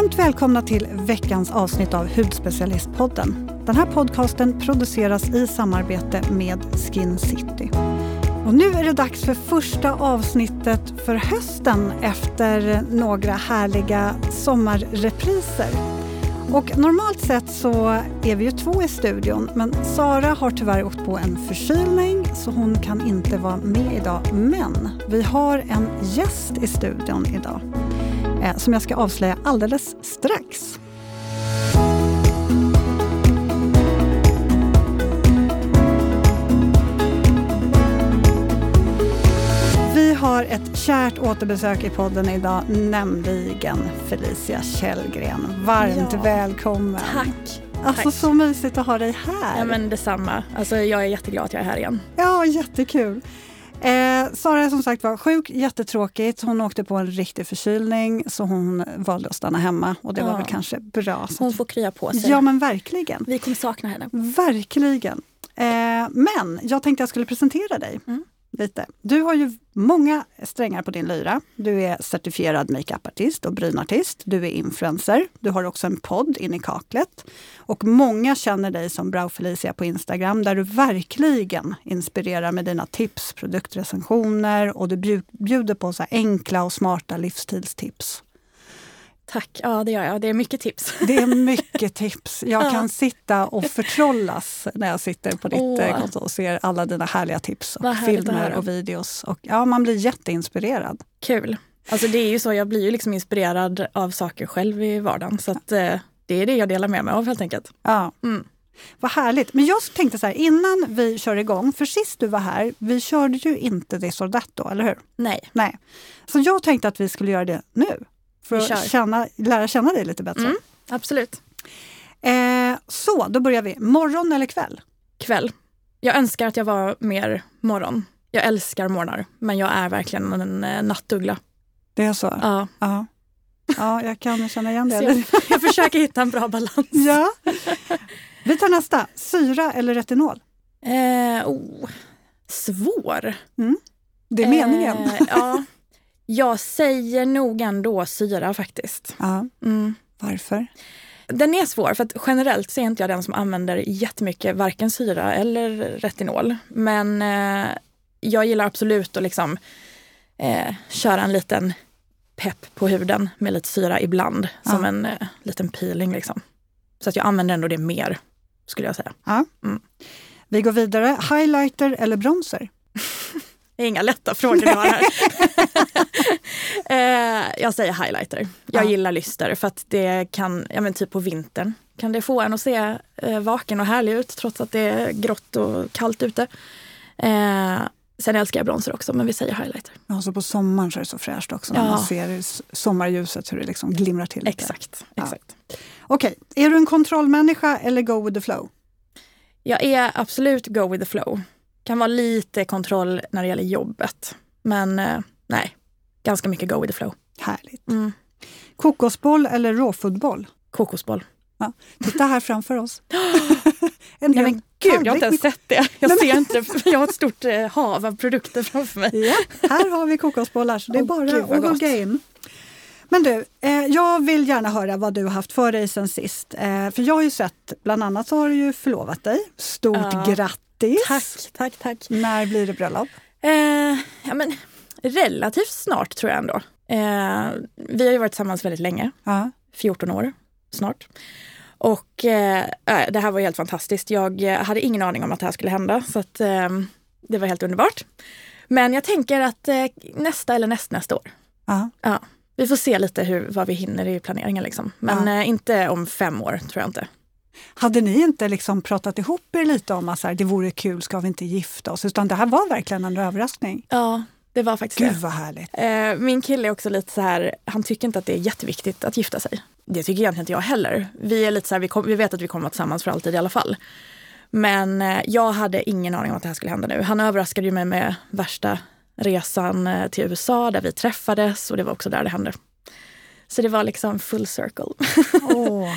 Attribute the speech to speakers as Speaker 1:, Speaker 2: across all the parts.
Speaker 1: Varmt välkomna till veckans avsnitt av Hudspecialistpodden. Den här podcasten produceras i samarbete med Skin City. Och nu är det dags för första avsnittet för hösten efter några härliga sommarrepriser. Och normalt sett så är vi ju två i studion men Sara har tyvärr åkt på en förkylning så hon kan inte vara med idag. Men vi har en gäst i studion idag som jag ska avslöja alldeles strax. Vi har ett kärt återbesök i podden idag, nämligen Felicia Källgren. Varmt
Speaker 2: Ja.
Speaker 1: välkommen!
Speaker 2: Tack.
Speaker 1: Alltså
Speaker 2: Tack.
Speaker 1: så mysigt att ha dig här.
Speaker 2: Ja men detsamma. Alltså jag är jätteglad att jag är här igen.
Speaker 1: Ja, jättekul. Eh, Sara är som sagt var sjuk, jättetråkigt. Hon åkte på en riktig förkylning så hon valde att stanna hemma och det var
Speaker 2: Ja.
Speaker 1: väl kanske bra. Så
Speaker 2: Hon får krya på sig.
Speaker 1: Ja men verkligen.
Speaker 2: Vi kommer sakna henne.
Speaker 1: Verkligen. Eh, men jag tänkte jag skulle presentera dig
Speaker 2: Mm
Speaker 1: lite. Du har ju många strängar på din lyra. Du är certifierad makeupartist och brynartist. Du är influencer. Du har också en podd in i kaklet. Och många känner dig som Brow Felicia på Instagram där du verkligen inspirerar med dina tips, produktrecensioner och du bjuder på så enkla och smarta livsstilstips.
Speaker 2: Tack. Ja det gör jag. Det är mycket tips.
Speaker 1: Det är mycket tips. Jag
Speaker 2: Ja.
Speaker 1: kan sitta och förtrollas när jag sitter på ditt
Speaker 2: Åh.
Speaker 1: eh, konto och ser alla dina härliga tips och filmer och videos. Och, ja, man blir jätteinspirerad.
Speaker 2: Kul. Alltså det är ju så, jag blir ju liksom inspirerad av saker själv i vardagen. Så att, eh, det är det jag delar med mig av helt enkelt.
Speaker 1: Ja.
Speaker 2: Mm.
Speaker 1: Vad härligt. Men jag tänkte så här, innan vi kör igång, för sist du var här, vi körde ju inte det så då, eller hur?
Speaker 2: Nej,
Speaker 1: Nej. Så jag tänkte att vi skulle göra det nu. För att känna, lära känna dig lite bättre.
Speaker 2: Mm. absolut.
Speaker 1: Eh, så, då börjar vi. Morgon eller kväll?
Speaker 2: Kväll. Jag önskar att jag var mer morgon. Jag älskar morgnar, men jag är verkligen en eh, nattuggla.
Speaker 1: Det är så?
Speaker 2: Ja.
Speaker 1: Ja, ja jag kan känna igen det.
Speaker 2: Jag, jag försöker hitta en bra balans.
Speaker 1: Ja. Vi tar nästa. Syra eller retinol?
Speaker 2: Eh, oh, svår.
Speaker 1: Det är meningen.
Speaker 2: Eh, ja. Jag säger nog ändå syra faktiskt.
Speaker 1: Ja.
Speaker 2: Mm.
Speaker 1: Varför?
Speaker 2: Den är svår för att generellt så är inte jag den som använder jättemycket varken syra eller retinol. Men eh, jag gillar absolut att liksom eh, köra en liten pepp på huden med lite syra ibland. Som
Speaker 1: Ja.
Speaker 2: en eh, liten peeling liksom. Så att jag använder ändå det mer skulle jag säga.
Speaker 1: Vi går vidare. Highlighter eller bronzer?
Speaker 2: Det är inga lätta frågor du har här. Eh, jag säger highlighter. Jag
Speaker 1: Ja.
Speaker 2: gillar lyster för att det kan, ja men typ på vintern, kan det få en att se eh, vaken och härlig ut trots att det är grått och kallt ute. Eh, sen älskar jag bronzer också, men vi säger highlighter.
Speaker 1: Ja, så på sommaren så är det så fräscht också när
Speaker 2: Ja.
Speaker 1: man ser sommarljuset hur det liksom glimrar till. lite.
Speaker 2: Exakt.
Speaker 1: Ja.
Speaker 2: exakt.
Speaker 1: Okej, är du en kontrollmänniska eller go with the flow?
Speaker 2: Jag är absolut go with the flow. Kan vara lite kontroll när det gäller jobbet, men eh, nej, ganska mycket go with the flow.
Speaker 1: Härligt.
Speaker 2: Mm.
Speaker 1: Kokosboll eller råfoodboll?
Speaker 2: Kokosboll.
Speaker 1: Titta här framför oss. en
Speaker 2: Nej men gud, jag har inte ens sett det. Jag ser inte, jag har ett stort eh, hav av produkter framför mig.
Speaker 1: Ja, här har vi kokosbollar så det är
Speaker 2: Åh,
Speaker 1: bara
Speaker 2: gud,
Speaker 1: att hugga in. Men du, eh, jag vill gärna höra vad du har haft för dig sen sist. Eh, för jag har ju sett, bland annat så har du ju förlovat dig. Stort
Speaker 2: Ja.
Speaker 1: grattis!
Speaker 2: Tack, tack, tack.
Speaker 1: När blir det bröllop?
Speaker 2: Eh, ja, men, relativt snart tror jag ändå. Eh, vi har ju varit tillsammans väldigt länge,
Speaker 1: Ja.
Speaker 2: 14 år snart. Och eh, äh, det här var helt fantastiskt. Jag eh, hade ingen aning om att det här skulle hända, så att, eh, det var helt underbart. Men jag tänker att eh, nästa eller nästnästa år.
Speaker 1: Ja.
Speaker 2: Ja, vi får se lite hur, vad vi hinner i planeringen. Liksom. Men
Speaker 1: Ja.
Speaker 2: eh, inte om fem år, tror jag inte.
Speaker 1: Hade ni inte liksom pratat ihop er lite om att så här, det vore kul, ska vi inte gifta oss? Utan det här var verkligen en överraskning.
Speaker 2: Ja, det var faktiskt
Speaker 1: Gud
Speaker 2: det.
Speaker 1: vad härligt.
Speaker 2: Eh, min kille är också lite så här, han tycker inte att det är jätteviktigt att gifta sig. Det tycker egentligen inte jag heller. Vi är lite så här, vi, kom, vi vet att vi kommer vara tillsammans för alltid i alla fall. Men eh, jag hade ingen aning om att det här skulle hända nu. Han överraskade ju mig med värsta resan eh, till USA där vi träffades och det var också där det hände. Så det var liksom full circle.
Speaker 1: Åh,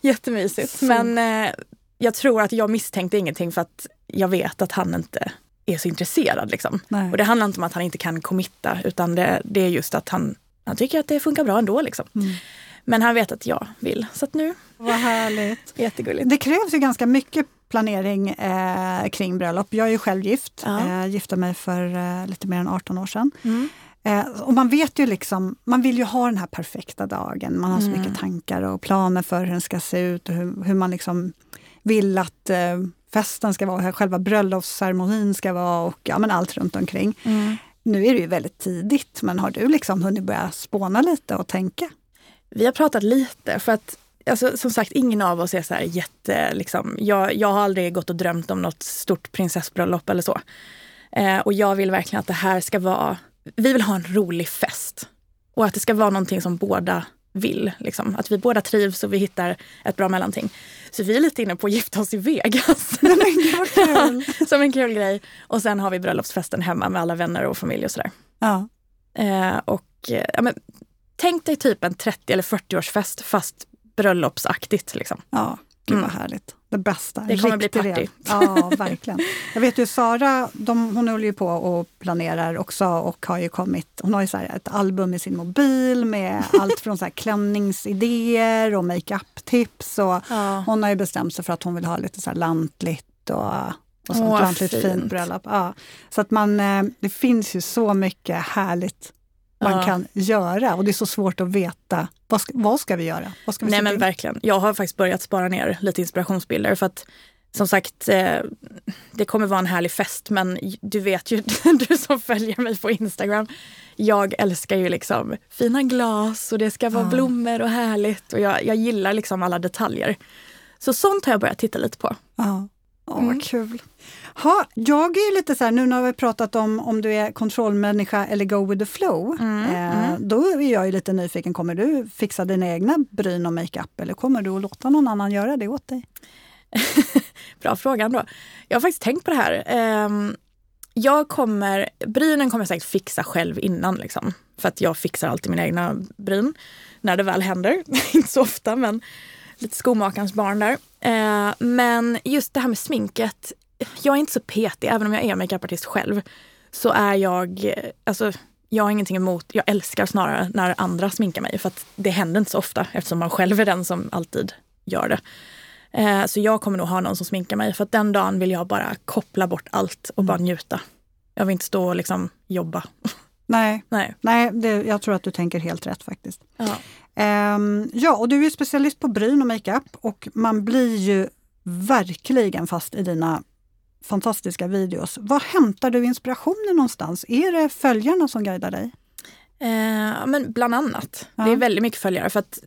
Speaker 2: Jättemysigt.
Speaker 1: Så-
Speaker 2: Men eh, jag tror att jag misstänkte ingenting för att jag vet att han inte är så intresserad. Liksom. Och det handlar inte om att han inte kan committa utan det, det är just att han, han tycker att det funkar bra ändå. Liksom.
Speaker 1: Mm.
Speaker 2: Men han vet att jag vill. Så att nu,
Speaker 1: Vad härligt.
Speaker 2: jättegulligt.
Speaker 1: Det krävs ju ganska mycket planering eh, kring bröllop. Jag är ju själv gift.
Speaker 2: Ja.
Speaker 1: Eh, gifte mig för eh, lite mer än 18 år sedan.
Speaker 2: Mm.
Speaker 1: Eh, och man vet ju liksom, man vill ju ha den här perfekta dagen. Man har så
Speaker 2: Mm.
Speaker 1: mycket tankar och planer för hur den ska se ut och hur, hur man liksom vill att eh, festen ska vara, själva bröllopsceremonin ska vara och ja, men allt runt omkring.
Speaker 2: Mm.
Speaker 1: Nu är det ju väldigt tidigt, men har du liksom hunnit börja spåna lite och tänka?
Speaker 2: Vi har pratat lite för att Alltså, som sagt, ingen av oss är så här jätte... Liksom, jag, jag har aldrig gått och drömt om något stort prinsessbröllop eller så. Eh, och jag vill verkligen att det här ska vara... Vi vill ha en rolig fest. Och att det ska vara någonting som båda vill. Liksom. Att vi båda trivs och vi hittar ett bra mellanting. Så vi är lite inne på att gifta oss i Vegas. Som en kul grej. Och sen har vi bröllopsfesten hemma med alla vänner och familj och sådär.
Speaker 1: Ja.
Speaker 2: Eh, och, eh, ja, men, tänk dig typ en 30 eller 40-årsfest fast bröllopsaktigt. Liksom.
Speaker 1: Ja, gud vad
Speaker 2: Mm.
Speaker 1: härligt. Det bästa.
Speaker 2: Det kommer bli party.
Speaker 1: Ja, verkligen. Jag vet ju Sara, de, hon håller ju på och planerar också och har ju kommit, hon har ju så ett album i sin mobil med allt från så här klänningsidéer och makeup-tips och
Speaker 2: Ja.
Speaker 1: hon har ju bestämt sig för att hon vill ha lite så här lantligt och, och sånt
Speaker 2: Åh,
Speaker 1: fint.
Speaker 2: fint.
Speaker 1: bröllop. Ja. Så att man, eh, det finns ju så mycket härligt man
Speaker 2: Ja.
Speaker 1: kan göra och det är så svårt att veta vad ska, vad ska vi göra? Vad ska vi
Speaker 2: Nej men
Speaker 1: till?
Speaker 2: verkligen. Jag har faktiskt börjat spara ner lite inspirationsbilder för att som sagt, eh, det kommer vara en härlig fest men du vet ju, du som följer mig på Instagram, jag älskar ju liksom fina glas och det ska vara
Speaker 1: Ja.
Speaker 2: blommor och härligt och jag, jag gillar liksom alla detaljer. Så sånt har jag börjat titta lite på.
Speaker 1: Ja. Åh,
Speaker 2: Mm.
Speaker 1: vad kul. Ha, jag är lite så här, nu när vi pratat om om du är kontrollmänniska eller go with the flow.
Speaker 2: Mm,
Speaker 1: eh,
Speaker 2: mm.
Speaker 1: Då är jag ju lite nyfiken, kommer du fixa dina egna bryn och makeup eller kommer du att låta någon annan göra det åt dig?
Speaker 2: Bra fråga ändå. Jag har faktiskt tänkt på det här. Ehm, jag kommer, brynen kommer jag säkert fixa själv innan. Liksom. För att jag fixar alltid mina egna bryn. När det väl händer. Inte så ofta men lite skomakarens barn där. Eh, men just det här med sminket. Jag är inte så petig, även om jag är makeupartist själv. Så är jag, eh, alltså jag har ingenting emot, jag älskar snarare när andra sminkar mig. För att det händer inte så ofta eftersom man själv är den som alltid gör det. Eh, Så jag kommer nog ha någon som sminkar mig för att den dagen vill jag bara koppla bort allt och bara njuta. Jag vill inte stå och liksom jobba.
Speaker 1: Nej,
Speaker 2: Nej.
Speaker 1: nej det, jag tror att du tänker helt rätt faktiskt.
Speaker 2: Ja.
Speaker 1: Ehm, ja, och du är specialist på bryn och makeup och man blir ju verkligen fast i dina fantastiska videos. Var hämtar du inspirationen någonstans? Är det följarna som guidar dig?
Speaker 2: Eh, men bland annat.
Speaker 1: Ja.
Speaker 2: Det är väldigt mycket följare för att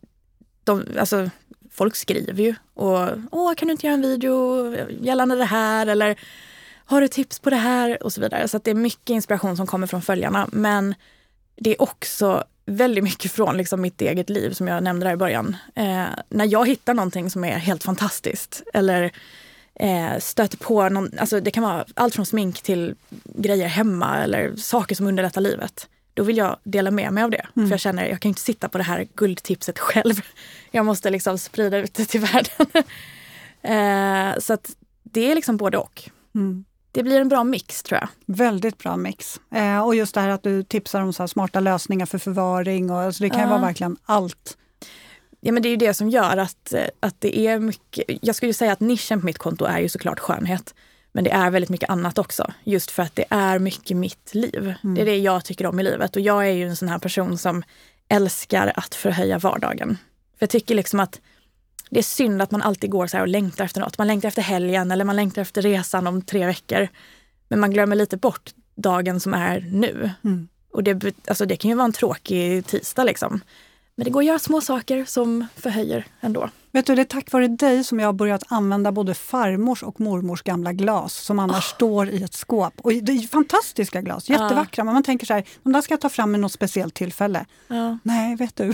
Speaker 2: de, alltså, folk skriver ju och åh kan du inte göra en video gällande det här eller har du tips på det här och så vidare. Så det är mycket inspiration som kommer från följarna men det är också väldigt mycket från liksom mitt eget liv som jag nämnde där i början. Eh, när jag hittar någonting som är helt fantastiskt eller eh, stöter på någon, alltså det kan vara allt från smink till grejer hemma eller saker som underlättar livet. Då vill jag dela med mig av det.
Speaker 1: Mm.
Speaker 2: För jag känner jag kan inte sitta på det här guldtipset själv. Jag måste liksom sprida ut det till världen. eh, så att det är liksom både och.
Speaker 1: Mm.
Speaker 2: Det blir en bra mix tror jag.
Speaker 1: Väldigt bra mix. Eh, och just det här att du tipsar om så här smarta lösningar för förvaring. Och, alltså det kan ju
Speaker 2: Ja.
Speaker 1: vara verkligen allt.
Speaker 2: Ja, men det är ju det som gör att, eh, att det är mycket... Jag skulle säga att nischen på mitt konto är ju såklart skönhet. Men det är väldigt mycket annat också. Just för att det är mycket mitt liv.
Speaker 1: Mm.
Speaker 2: Det är det jag tycker om i livet. Och jag är ju en sån här person som älskar att förhöja vardagen. För jag tycker liksom att det är synd att man alltid går så och längtar efter något. Man längtar efter helgen eller man längtar efter resan om tre veckor. Men man glömmer lite bort dagen som är nu.
Speaker 1: Mm.
Speaker 2: Och det, alltså det kan ju vara en tråkig tisdag liksom. Men det går att göra små saker som förhöjer ändå.
Speaker 1: Vet du, det är tack vare dig som jag har börjat använda både farmors och mormors gamla glas som annars står i ett skåp. Och det är fantastiska glas, jättevackra. Men man tänker så här, de där ska jag ta fram med något speciellt tillfälle.
Speaker 2: Ja.
Speaker 1: Nej, vet du.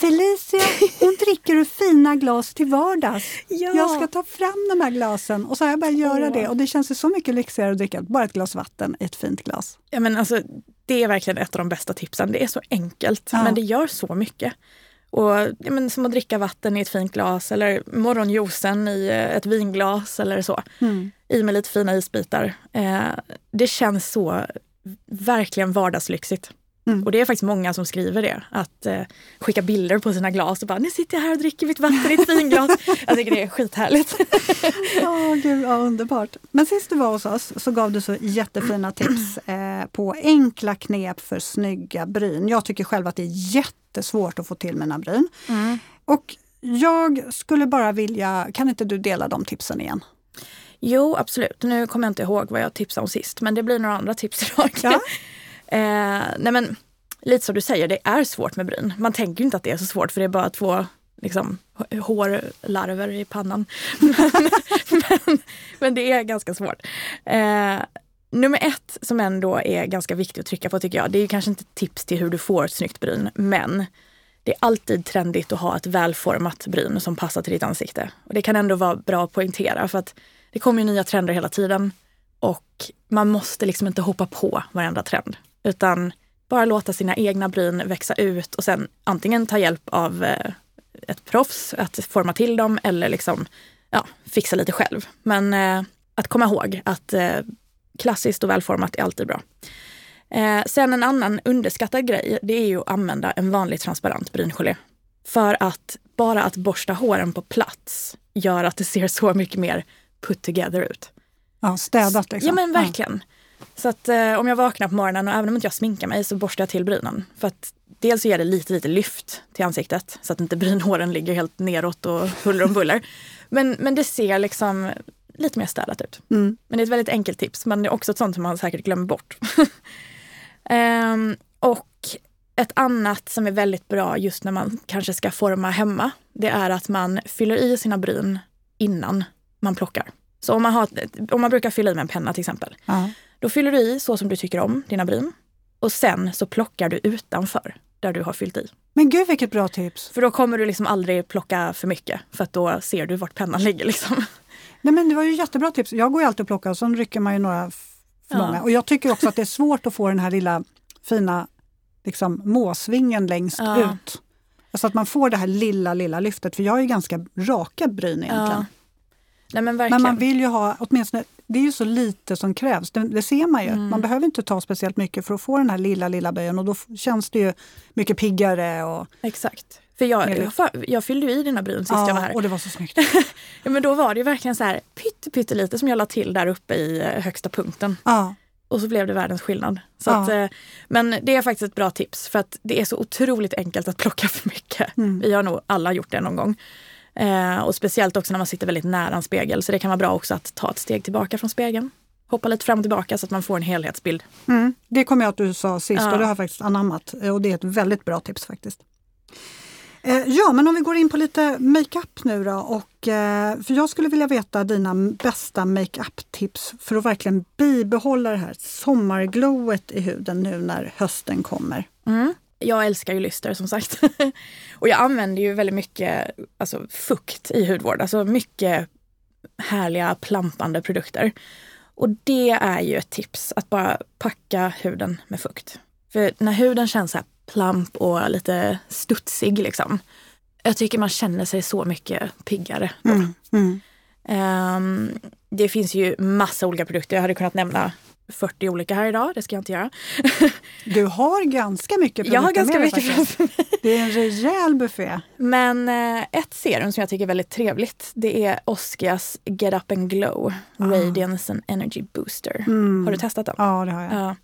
Speaker 1: Felicia, hon dricker ur fina glas till vardags.
Speaker 2: Ja.
Speaker 1: Jag ska ta fram de här glasen och så har jag börjat göra
Speaker 2: Åh.
Speaker 1: det. Och det känns så mycket lyxigare att dricka bara ett glas vatten i ett fint glas.
Speaker 2: Ja, men alltså, det är verkligen ett av de bästa tipsen. Det är så enkelt,
Speaker 1: Ja.
Speaker 2: men det gör så mycket. Och, ja, men, som att dricka vatten i ett fint glas eller morgonjuicen i eh, ett vinglas eller så. I med lite fina isbitar. Eh, det känns så verkligen vardagslyxigt. Mm. Och det är faktiskt många som skriver det. Att eh, skicka bilder på sina glas och bara, nu sitter jag här och dricker mitt vatten i ett vinglas. jag tycker det är skithärligt.
Speaker 1: oh, gud, ja, underbart. Men sist du var hos oss så gav du så jättefina tips eh, på enkla knep för snygga bryn. Jag tycker själv att det är jättesvårt att få till mina bryn. Mm. Och jag skulle bara vilja, kan inte du dela de tipsen igen?
Speaker 2: Jo, absolut. Nu kommer jag inte ihåg vad jag tipsade om sist, men det blir några andra tips idag. Ja eh, nej men, lite som du säger, det är svårt med bryn. Man tänker inte att det är så svårt för det är bara två liksom, hårlarver i pannan. men, men, men, det är ganska svårt. Eh, nummer ett som ändå är ganska viktigt att trycka på tycker jag, det är kanske inte tips till hur du får ett snyggt bryn, men det är alltid trendigt att ha ett välformat bryn som passar till ditt ansikte. Och det kan ändå vara bra att poängtera för att det kommer nya trender hela tiden och man måste liksom inte hoppa på varenda trend utan bara låta sina egna bryn växa ut och sen antingen ta hjälp av eh, ett proffs att forma till dem eller liksom ja, fixa lite själv. Men eh, att komma ihåg att eh, klassiskt och välformat är alltid bra. Eh, sen en annan underskattad grej, det är ju att använda en vanlig transparent bryngelé. För att bara att borsta håren på plats gör att det ser så mycket mer put together ut.
Speaker 1: Ja, städat liksom.
Speaker 2: Ja men verkligen. Ja. Så att eh, om jag vaknar på morgonen och även om inte jag sminkar mig så borstar jag till brynen. För att dels ger det lite, lite lyft till ansiktet så att inte brynhåren ligger helt neråt och huller om buller. men, men det ser liksom lite mer städat ut. Mm. Men det är ett väldigt enkelt tips men det är också ett sånt som man säkert glömmer bort. um, och ett annat som är väldigt bra just när man kanske ska forma hemma, det är att man fyller i sina bryn innan man plockar. Så om man, har, om man brukar fylla i med en penna till exempel. Uh. Då fyller du i så som du tycker om dina bryn. Och sen så plockar du utanför där du har fyllt i.
Speaker 1: Men gud vilket bra tips!
Speaker 2: För då kommer du liksom aldrig plocka för mycket för att då ser du vart pennan ligger. Liksom.
Speaker 1: Nej men det var ju jättebra tips. Jag går ju alltid och plockar och så rycker man ju några för ja. många. Och jag tycker också att det är svårt att få den här lilla fina liksom, måsvingen längst ja. ut. Alltså att man får det här lilla, lilla lyftet. För jag har ju ganska raka bryn egentligen. Ja.
Speaker 2: Nej, men,
Speaker 1: men, man vill ju ha, åtminstone, det är ju så lite som krävs. Det, det ser man ju. Mm. Man behöver inte ta speciellt mycket för att få den här lilla, lilla böjen och då känns det ju mycket piggare. Och,
Speaker 2: Exakt. För jag, jag, jag fyllde i dina bryn sist
Speaker 1: ja,
Speaker 2: jag var här.
Speaker 1: och det var så snyggt.
Speaker 2: ja, men då var det verkligen så här pytte, pyttelite som jag la till där uppe i eh, högsta punkten.
Speaker 1: Ja.
Speaker 2: Och så blev det världens skillnad. Så ja. att, eh, men det är faktiskt ett bra tips för att det är så otroligt enkelt att plocka för mycket. Mm. Vi har nog alla gjort det någon gång. Eh, och speciellt också när man sitter väldigt nära en spegel. Så det kan vara bra också att ta ett steg tillbaka från spegeln. Hoppa lite fram och tillbaka så att man får en helhetsbild.
Speaker 1: Mm. Det kommer jag att du sa sist ja. och det har jag faktiskt anammat. Och det är ett väldigt bra tips faktiskt. Eh, ja, men om vi går in på lite makeup nu då. Och, eh, för jag skulle vilja veta dina bästa makeup-tips för att verkligen bibehålla det här sommarglowet i huden nu när hösten kommer.
Speaker 2: Mm. Jag älskar ju lyster som sagt. och jag använder ju väldigt mycket alltså, fukt i hudvård. Alltså mycket härliga plampande produkter. Och det är ju ett tips, att bara packa huden med fukt. För när huden känns så här plamp och lite studsig liksom. Jag tycker man känner sig så mycket piggare. Mm, mm. Um, det finns ju massa olika produkter. Jag hade kunnat nämna 40 olika här idag, det ska jag inte göra.
Speaker 1: Du har ganska mycket produkter
Speaker 2: Jag har ganska mycket framför mig.
Speaker 1: Det är en rejäl buffé.
Speaker 2: Men eh, ett serum som jag tycker är väldigt trevligt det är Oskias Get Up and Glow ah. Radiance and Energy Booster. Mm. Har du testat den?
Speaker 1: Ja, det har jag. Ja.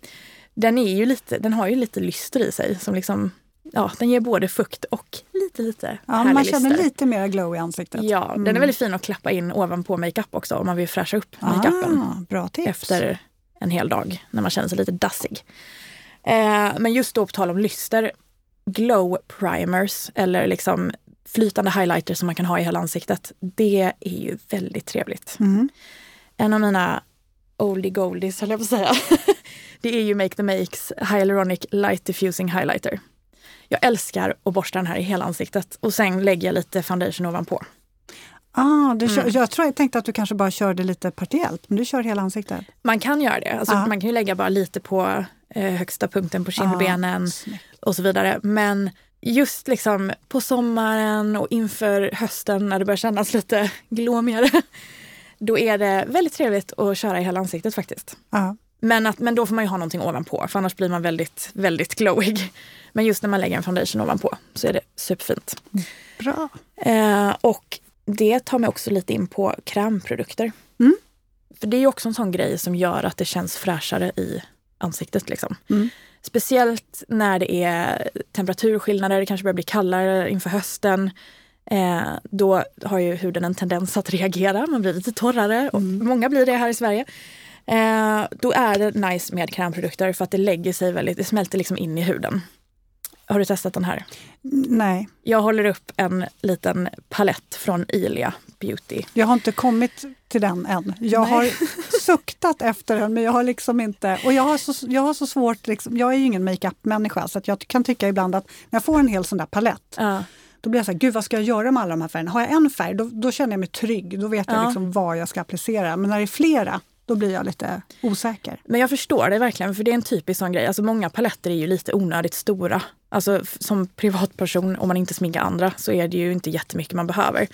Speaker 2: Den, är ju lite, den har ju lite lyster i sig som liksom Ja, den ger både fukt och lite, lite
Speaker 1: Ja, man känner lister. lite mer glow i ansiktet.
Speaker 2: Ja, mm. den är mm. väldigt fin att klappa in ovanpå makeup också om man vill fräscha upp ah, makeupen.
Speaker 1: Bra tips.
Speaker 2: Efter en hel dag när man känner sig lite dassig. Eh, men just då på tal om lyster, glow primers eller liksom flytande highlighter som man kan ha i hela ansiktet. Det är ju väldigt trevligt. Mm. En av mina oldie goldies höll jag på att säga. det är ju Make the Makes Hyaluronic Light Diffusing Highlighter. Jag älskar att borsta den här i hela ansiktet och sen lägger jag lite foundation ovanpå.
Speaker 1: Ah, du kör, mm. Jag tror jag tänkte att du kanske bara körde lite partiellt, men du kör hela ansiktet?
Speaker 2: Man kan göra det. Alltså, man kan ju lägga bara lite på eh, högsta punkten på kindbenen ah, och så vidare. Men just liksom på sommaren och inför hösten när det börjar kännas lite glåmigare, då är det väldigt trevligt att köra i hela ansiktet faktiskt.
Speaker 1: Ja.
Speaker 2: Men, att, men då får man ju ha någonting ovanpå för annars blir man väldigt, väldigt glowig. Men just när man lägger en foundation ovanpå så är det superfint.
Speaker 1: Bra.
Speaker 2: Eh, och det tar mig också lite in på krämprodukter.
Speaker 1: Mm.
Speaker 2: För det är också en sån grej som gör att det känns fräschare i ansiktet. Liksom.
Speaker 1: Mm.
Speaker 2: Speciellt när det är temperaturskillnader, det kanske börjar bli kallare inför hösten. Eh, då har ju huden en tendens att reagera, man blir lite torrare och
Speaker 1: Mm.
Speaker 2: många blir det här i Sverige. Eh, då är det nice med krämprodukter för att det lägger sig väldigt, det smälter liksom in i huden. Har du testat den här?
Speaker 1: Nej,
Speaker 2: Jag håller upp en liten palett från Ilia Beauty.
Speaker 1: jag har inte kommit till den än. Jag
Speaker 2: Nej.
Speaker 1: har suktat efter den men jag har liksom inte... Och jag har så, jag har så svårt, liksom, jag är ju ingen makeup-människa så jag kan tycka ibland att när jag får en hel sån där palett
Speaker 2: Ja.
Speaker 1: då blir jag så här, gud vad ska jag göra med alla de här färgerna? Har jag en färg då, då känner jag mig trygg, då vet jag
Speaker 2: Ja.
Speaker 1: liksom vad jag ska applicera. Men när det är flera då blir jag lite osäker.
Speaker 2: Men jag förstår det verkligen, för det är en typisk sån grej. Alltså många paletter är ju lite onödigt stora. Alltså som privatperson, om man inte sminkar andra, så är det ju inte jättemycket man behöver.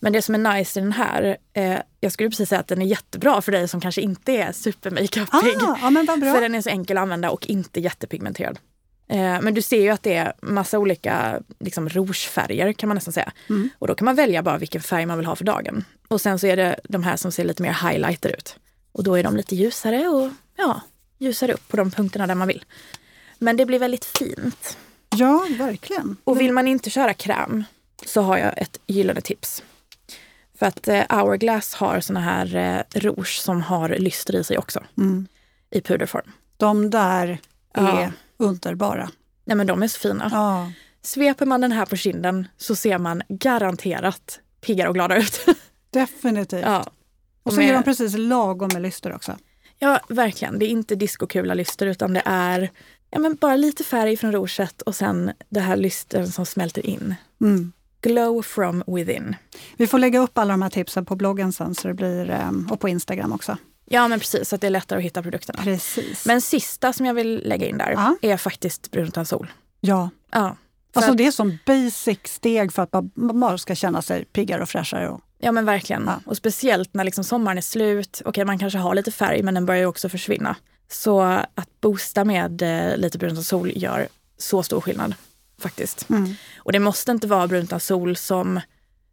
Speaker 2: Men det som är nice i den här, eh, jag skulle precis säga att den är jättebra för dig som kanske inte är supermakeupig.
Speaker 1: Ah, ja men vad bra.
Speaker 2: För den är så enkel att använda och inte jättepigmenterad. Eh, men du ser ju att det är massa olika liksom, rougefärger kan man nästan säga.
Speaker 1: Mm.
Speaker 2: Och då kan man välja bara vilken färg man vill ha för dagen. Och sen så är det de här som ser lite mer highlighter ut. Och då är de lite ljusare och ja, ljusare upp på de punkterna där man vill. Men det blir väldigt fint.
Speaker 1: Ja, verkligen.
Speaker 2: Och vill man inte köra kräm så har jag ett gyllene tips. För att eh, Hourglass har såna här eh, rouge som har lyster i sig också.
Speaker 1: Mm.
Speaker 2: I puderform.
Speaker 1: De där är
Speaker 2: Ja.
Speaker 1: underbara.
Speaker 2: Nej men de är så fina.
Speaker 1: Ja.
Speaker 2: Sveper man den här på kinden så ser man garanterat piggare och glada ut.
Speaker 1: Definitivt.
Speaker 2: ja.
Speaker 1: Och så är de precis lagom med lyster också.
Speaker 2: ja, verkligen. Det är inte diskokula lyster utan det är ja, men bara lite färg från rouget och sen det här lystern som smälter in.
Speaker 1: Mm.
Speaker 2: Glow from within.
Speaker 1: Vi får lägga upp alla de här tipsen på bloggen sen så det blir, ehm, och på Instagram också.
Speaker 2: Ja men precis, så att det är lättare att hitta produkterna.
Speaker 1: Precis.
Speaker 2: Men sista som jag vill lägga in där
Speaker 1: Ja.
Speaker 2: är faktiskt brunt utan sol.
Speaker 1: ja,
Speaker 2: Ja,
Speaker 1: alltså
Speaker 2: att,
Speaker 1: det är som basic steg för att man bara ska känna sig piggare och fräschare. Och,
Speaker 2: ja men verkligen.
Speaker 1: Ja.
Speaker 2: Och speciellt när liksom sommaren är slut. Okej, man kanske har lite färg men den börjar ju också försvinna. Så att boosta med eh, lite brunt utan sol gör så stor skillnad faktiskt.
Speaker 1: mm.
Speaker 2: Och det måste inte vara brunt utan sol som,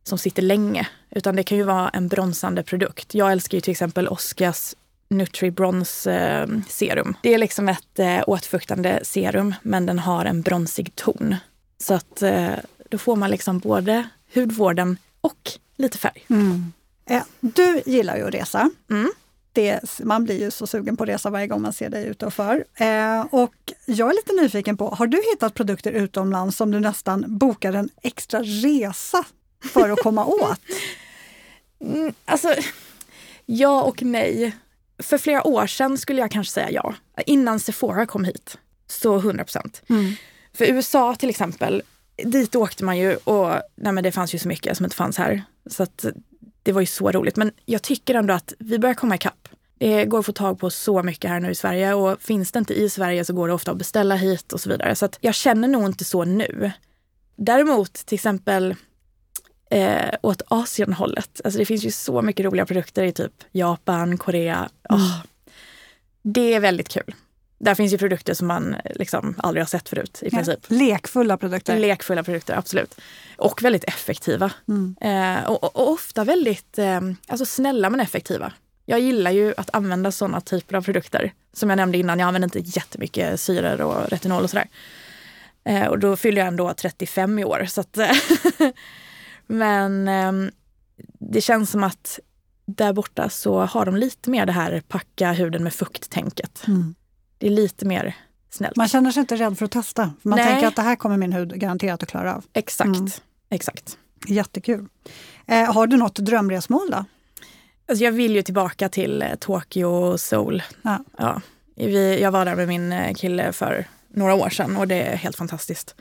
Speaker 2: som sitter länge, utan det kan ju vara en bronsande produkt. Jag älskar ju till exempel Oscars Nutri Bronze eh, serum. Det är liksom ett eh, åtfuktande serum, men den har en bronsig ton. Så att eh, då får man liksom både hudvården och lite färg.
Speaker 1: Mm. Du gillar ju att resa.
Speaker 2: Mm.
Speaker 1: Det, man blir ju så sugen på att resa varje gång man ser dig ute och för. Eh, och jag är lite nyfiken på, har du hittat produkter utomlands som du nästan bokar en extra resa för att komma åt?
Speaker 2: Mm, alltså, ja och nej. För flera år sedan skulle jag kanske säga ja. Innan Sephora kom hit. Så 100 procent.
Speaker 1: Mm.
Speaker 2: För USA till exempel, dit åkte man ju och nej det fanns ju så mycket som inte fanns här. Så att det var ju så roligt. Men jag tycker ändå att vi börjar komma ikapp. Det går att få tag på så mycket här nu i Sverige och finns det inte i Sverige så går det ofta att beställa hit och så vidare. Så jag känner nog inte så nu. Däremot till exempel eh, åt Asienhållet. Alltså det finns ju så mycket roliga produkter i typ Japan, Korea. Åh, det är väldigt kul. Där finns ju produkter som man liksom aldrig har sett förut i princip.
Speaker 1: Lekfulla produkter.
Speaker 2: Lekfulla produkter, absolut. Och väldigt effektiva.
Speaker 1: Mm.
Speaker 2: Eh, och, och, ofta väldigt eh, alltså snälla men effektiva. Jag gillar ju att använda sådana typer av produkter. Som jag nämnde innan, jag använder inte jättemycket syror och retinol och sådär. Eh, och då fyller jag ändå 35 i år. Så att, eh, men eh, det känns som att där borta så har de lite mer det här packa huden med fukt-tänket.
Speaker 1: Mm.
Speaker 2: Det är lite mer snällt.
Speaker 1: Man känner sig inte rädd för att testa. Man
Speaker 2: Nej.
Speaker 1: tänker att det här kommer min hud garanterat att klara av.
Speaker 2: Exakt.
Speaker 1: Mm.
Speaker 2: Exakt.
Speaker 1: Jättekul. Eh, har du något drömresmål då?
Speaker 2: Alltså jag vill ju tillbaka till eh, Tokyo och Seoul.
Speaker 1: Ja.
Speaker 2: Ja. Vi, jag var där med min eh, kille för några år sedan och det är helt fantastiskt.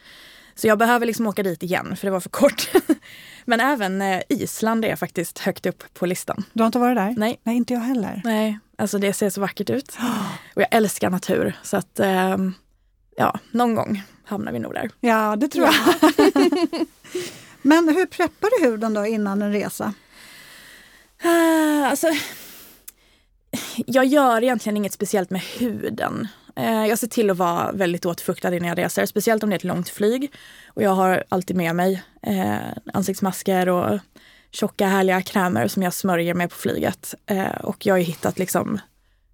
Speaker 2: Så jag behöver liksom åka dit igen för det var för kort. Men även eh, Island är faktiskt högt upp på listan.
Speaker 1: Du har inte varit där?
Speaker 2: Nej.
Speaker 1: Nej, inte jag heller.
Speaker 2: Nej, alltså det ser så vackert ut. Och jag älskar natur så att ehm, ja, någon gång hamnar vi nog där.
Speaker 1: Ja, det tror jag. Men hur preppar du huden då innan en resa?
Speaker 2: Uh, alltså, jag gör egentligen inget speciellt med huden. Eh, jag ser till att vara väldigt återfuktad innan jag reser, speciellt om det är ett långt flyg. Och jag har alltid med mig eh, ansiktsmasker och tjocka härliga krämer som jag smörjer med på flyget. Eh, och jag har hittat liksom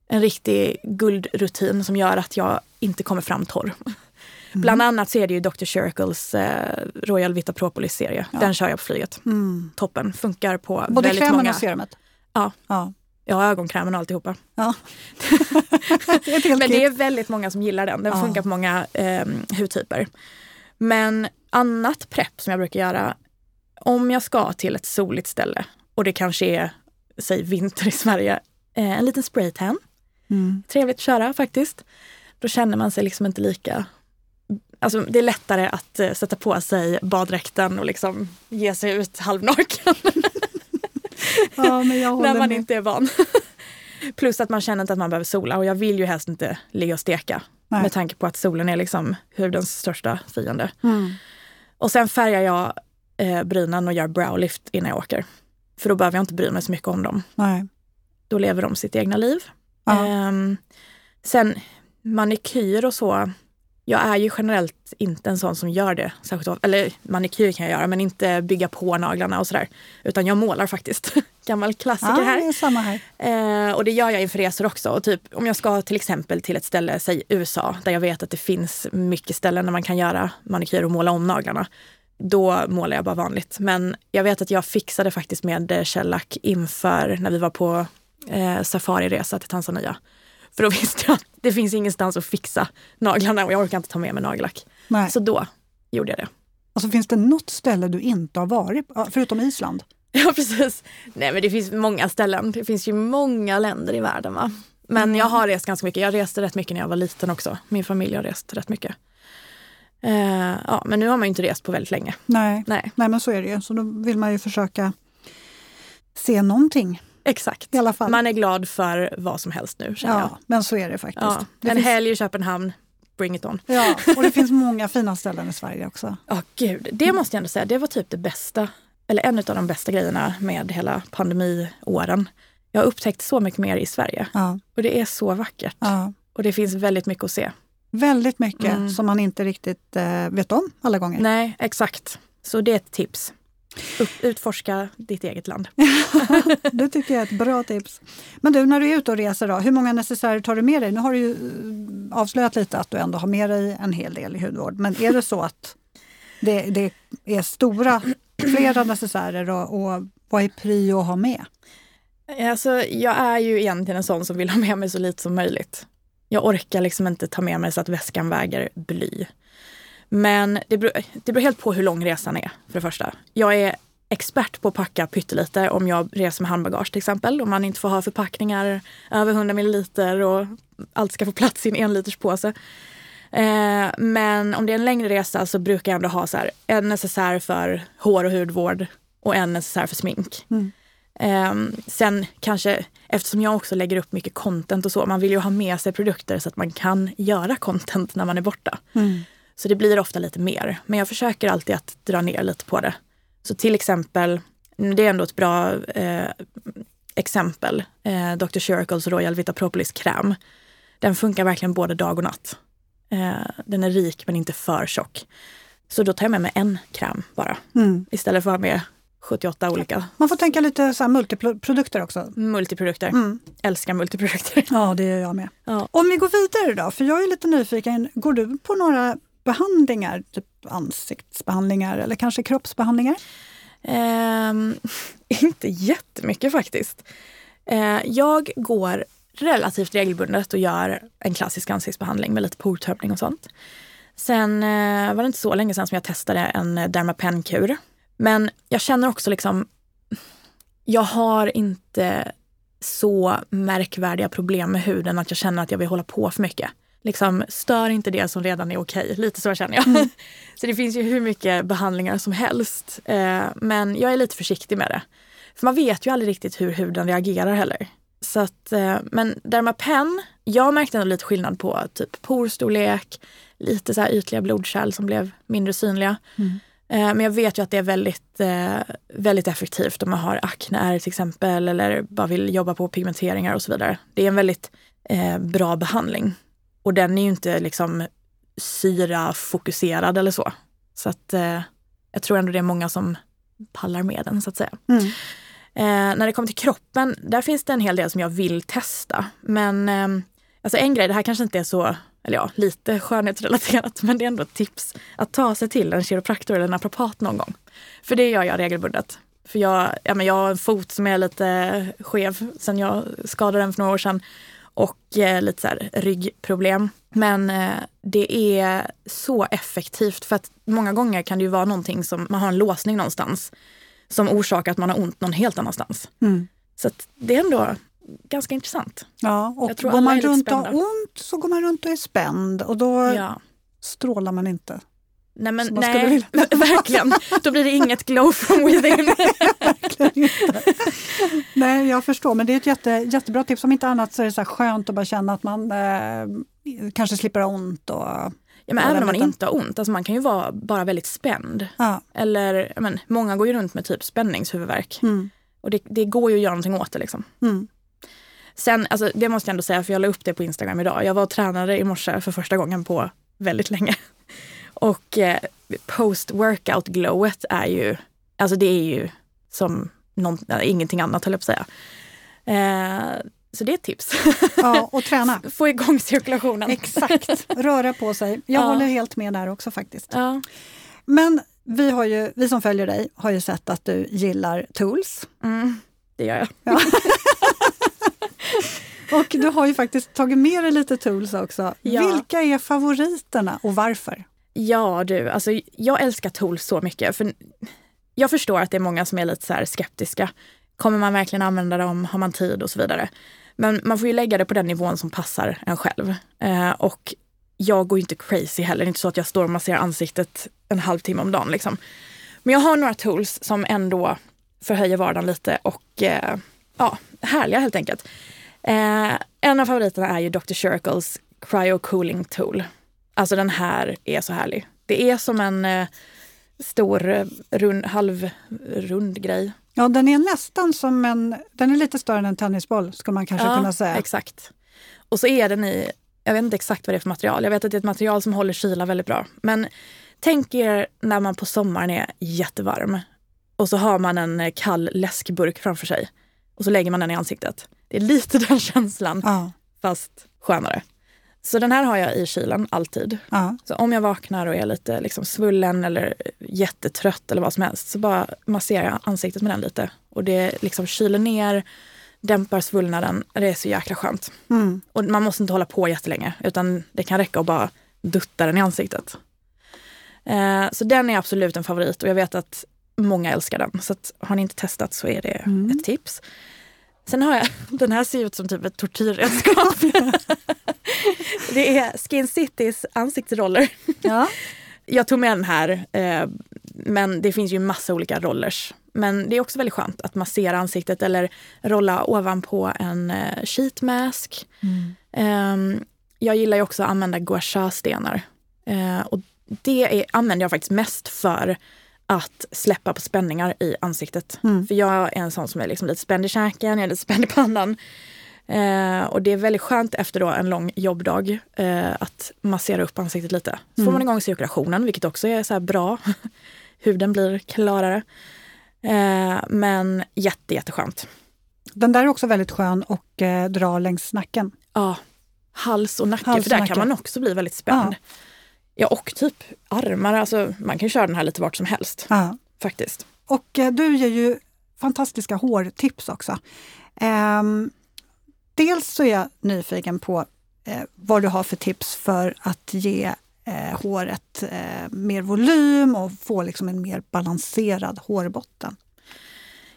Speaker 2: en riktig guldrutin som gör att jag inte kommer fram torr. Mm. Bland annat så är det ju Dr. Circles eh, Royal Vita Propolis-serie. Ja. Den kör jag på flyget. Mm. Toppen, funkar på
Speaker 1: Både
Speaker 2: väldigt många.
Speaker 1: Både krämen och serumet?
Speaker 2: Ja. ja. Jag har ögonkrämen och alltihopa. Ja. Men det är väldigt många som gillar den. Den ja. funkar på många eh, hudtyper. Men annat prepp som jag brukar göra om jag ska till ett soligt ställe och det kanske är, säg vinter i Sverige, eh, en liten spraytan. Mm. Trevligt att köra faktiskt. Då känner man sig liksom inte lika Alltså, det är lättare att uh, sätta på sig baddräkten och liksom ge sig ut halvnaken.
Speaker 1: ja,
Speaker 2: När man med. inte är van. Plus att man känner inte att man behöver sola och jag vill ju helst inte ligga och steka. Nej. Med tanke på att solen är liksom hudens största fiende. Mm. Och sen färgar jag eh, brynen och gör browlift innan jag åker. För då behöver jag inte bry mig så mycket om dem. Nej. Då lever de sitt egna liv. Eh, sen manikyr och så jag är ju generellt inte en sån som gör det särskilt ofta. Eller manikyr kan jag göra men inte bygga på naglarna och sådär. Utan jag målar faktiskt. Gammal klassiker
Speaker 1: ja,
Speaker 2: här.
Speaker 1: Det är samma här.
Speaker 2: Eh, och det gör jag inför resor också. Och typ, om jag ska till exempel till ett ställe, säg USA, där jag vet att det finns mycket ställen där man kan göra manikyr och måla om naglarna. Då målar jag bara vanligt. Men jag vet att jag fixade faktiskt med shellac inför när vi var på eh, safariresa till Tanzania. För då visste jag att det finns ingenstans att fixa naglarna och jag orkar inte ta med mig nagellack. Nej. Så då gjorde jag det.
Speaker 1: Alltså finns det något ställe du inte har varit på, förutom Island?
Speaker 2: Ja precis. Nej men det finns många ställen. Det finns ju många länder i världen va. Men mm. jag har rest ganska mycket. Jag reste rätt mycket när jag var liten också. Min familj har rest rätt mycket. Uh, ja, men nu har man inte rest på väldigt länge.
Speaker 1: Nej. Nej. Nej, men så är det ju. Så då vill man ju försöka se någonting
Speaker 2: Exakt. I alla fall. Man är glad för vad som helst nu
Speaker 1: ja,
Speaker 2: jag.
Speaker 1: men så är det faktiskt. Ja,
Speaker 2: det en finns... helg i Köpenhamn, bring it on.
Speaker 1: Ja, och det finns många fina ställen i Sverige också.
Speaker 2: Ja, oh, gud. Det måste jag ändå säga, det var typ det bästa, eller en av de bästa grejerna med hela pandemiåren. Jag har upptäckt så mycket mer i Sverige. Ja. Och det är så vackert. Ja. Och det finns väldigt mycket att se.
Speaker 1: Väldigt mycket mm. som man inte riktigt eh, vet om alla gånger.
Speaker 2: Nej, exakt. Så det är ett tips. Utforska ditt eget land.
Speaker 1: det tycker jag är ett bra tips. Men du, när du är ute och reser, då, hur många necessärer tar du med dig? Nu har du ju eh, avslöjat lite att du ändå har med dig en hel del i hudvård. Men är det så att det, det är stora, flera necessärer och, och vad är prio att ha med?
Speaker 2: Alltså, jag är ju egentligen en sån som vill ha med mig så lite som möjligt. Jag orkar liksom inte ta med mig så att väskan väger bly. Men det beror, det beror helt på hur lång resan är för det första. Jag är expert på att packa pyttelite om jag reser med handbagage till exempel. Om man inte får ha förpackningar över 100 milliliter och allt ska få plats i en enliters påse. Eh, men om det är en längre resa så brukar jag ändå ha så här, en necessär för hår och hudvård och en necessär för smink. Mm. Eh, sen kanske, eftersom jag också lägger upp mycket content och så, man vill ju ha med sig produkter så att man kan göra content när man är borta. Mm. Så det blir ofta lite mer. Men jag försöker alltid att dra ner lite på det. Så till exempel, det är ändå ett bra eh, exempel, eh, Dr. Shirkles Royal Vita Propolis kräm. Den funkar verkligen både dag och natt. Eh, den är rik men inte för tjock. Så då tar jag med mig en kräm bara. Mm. Istället för att ha med 78 olika.
Speaker 1: Man får tänka lite så multiprodukter också.
Speaker 2: Multiprodukter. Mm. Älskar multiprodukter.
Speaker 1: Ja, det gör jag med. Ja. Om vi går vidare då, för jag är lite nyfiken. Går du på några behandlingar, typ ansiktsbehandlingar eller kanske kroppsbehandlingar?
Speaker 2: Um, inte jättemycket faktiskt. Uh, jag går relativt regelbundet och gör en klassisk ansiktsbehandling med lite portöppning och sånt. Sen uh, var det inte så länge sedan som jag testade en Dermapen-kur. Men jag känner också liksom, jag har inte så märkvärdiga problem med huden att jag känner att jag vill hålla på för mycket liksom, stör inte det som redan är okej. Lite så känner jag. Mm. så det finns ju hur mycket behandlingar som helst. Eh, men jag är lite försiktig med det. För man vet ju aldrig riktigt hur huden reagerar heller. Så att, eh, men Dermapen, jag märkte ändå lite skillnad på typ porstorlek, lite så här ytliga blodkärl som blev mindre synliga. Mm. Eh, men jag vet ju att det är väldigt, eh, väldigt effektivt om man har akne till exempel eller bara vill jobba på pigmenteringar och så vidare. Det är en väldigt eh, bra behandling. Och den är ju inte liksom syrafokuserad eller så. Så att jag tror ändå det är många som pallar med den så att säga. Mm. Eh, när det kommer till kroppen, där finns det en hel del som jag vill testa. Men eh, alltså en grej, det här kanske inte är så, eller ja, lite skönhetsrelaterat, men det är ändå ett tips. Att ta sig till en kiropraktor eller naprapat någon gång. För det gör jag regelbundet. För jag, ja, men jag har en fot som är lite skev sen jag skadade den för några år sedan. Och eh, lite så här ryggproblem. Men eh, det är så effektivt för att många gånger kan det ju vara någonting som man har en låsning någonstans som orsakar att man har ont någon helt annanstans. Mm. Så det är ändå ganska intressant.
Speaker 1: Ja, och går man runt och har ont så går man runt och är spänd och då ja. strålar man inte.
Speaker 2: Nej, men, nej verkligen. Då blir det inget glow from within.
Speaker 1: nej, jag förstår, men det är ett jätte, jättebra tips. Om inte annat så är det så skönt att bara känna att man eh, kanske slipper ha ont. Och,
Speaker 2: Ja, men även om man inte har ont, alltså man kan ju vara bara väldigt spänd. Ja. Eller, men, många går ju runt med typ spänningshuvudvärk. Mm. Och det, det, går ju att göra någonting åt det. Liksom. Mm. Sen, alltså, det måste jag ändå säga, för jag la upp det på Instagram idag. Jag var och tränade i morse för första gången på väldigt länge. Och eh, post-workout glowet är ju, alltså det är ju som någon, ingenting annat höll jag på att säga. Eh, så det är ett tips.
Speaker 1: Ja, och träna.
Speaker 2: Få igång cirkulationen.
Speaker 1: Exakt, röra på sig. Jag ja. håller helt med där också faktiskt. Ja. Men vi, har ju, vi som följer dig har ju sett att du gillar tools.
Speaker 2: Mm, det gör jag. Ja.
Speaker 1: och du har ju faktiskt tagit med dig lite tools också. Ja. Vilka är favoriterna och varför?
Speaker 2: Ja du, alltså jag älskar tools så mycket. För jag förstår att det är många som är lite så skeptiska. Kommer man verkligen använda dem? Har man tid och så vidare? Men man får ju lägga det på den nivån som passar en själv. Eh, och jag går ju inte crazy heller. Det är inte så att jag står och masserar ansiktet en halvtimme om dagen. Liksom. Men jag har några tools som ändå förhöjer vardagen lite och eh, ja, härliga helt enkelt. Eh, en av favoriterna är ju Dr. Circles Cryo Cooling Tool. Alltså den här är så härlig. Det är som en eh, stor eh, rund, halvrund grej
Speaker 1: Ja, den är nästan som en... Den är lite större än en tennisboll, skulle man kanske ja, kunna säga.
Speaker 2: exakt. Och så är den i... Jag vet inte exakt vad det är för material. Jag vet att det är ett material som håller kyla väldigt bra. Men tänk er när man på sommaren är jättevarm och så har man en kall läskburk framför sig och så lägger man den i ansiktet. Det är lite den känslan, ja. fast skönare. Så den här har jag i kylen alltid. Ja. Så om jag vaknar och är lite liksom svullen eller jättetrött eller vad som helst så bara masserar jag ansiktet med den lite. Och det liksom kyler ner, dämpar svullnaden. Det är så jäkla skönt. Mm. Och man måste inte hålla på jättelänge utan det kan räcka att bara dutta den i ansiktet. Eh, så den är absolut en favorit och jag vet att många älskar den. Så att, har ni inte testat så är det mm. ett tips. Sen har jag, den här ser ut som typ ett tortyrredskap. det är Skin Citys ansiktsroller. Ja. Jag tog med den här, eh, men det finns ju massa olika rollers. Men det är också väldigt skönt att massera ansiktet eller rolla ovanpå en eh, sheet mask. Mm. Eh, jag gillar ju också att använda gua sha-stenar. Eh, och det är, använder jag faktiskt mest för att släppa på spänningar i ansiktet. Mm. För jag är en sån som är liksom lite spänd i käken, jag är lite spänd i pannan. Eh, och det är väldigt skönt efter då en lång jobbdag eh, att massera upp ansiktet lite. Så mm. får man igång cirkulationen, vilket också är så bra. Huden blir klarare. Eh, men jätte, jätteskönt.
Speaker 1: Den där är också väldigt skön att eh, dra längs nacken.
Speaker 2: Ja, hals och nacke, hals och för där nacke. kan man också bli väldigt spänd. Ja. Ja, och typ armar. Alltså, man kan köra den här lite vart som helst. Ja. Faktiskt.
Speaker 1: Och eh, du ger ju fantastiska hårtips också. Eh, dels så är jag nyfiken på eh, vad du har för tips för att ge eh, håret eh, mer volym och få liksom en mer balanserad hårbotten.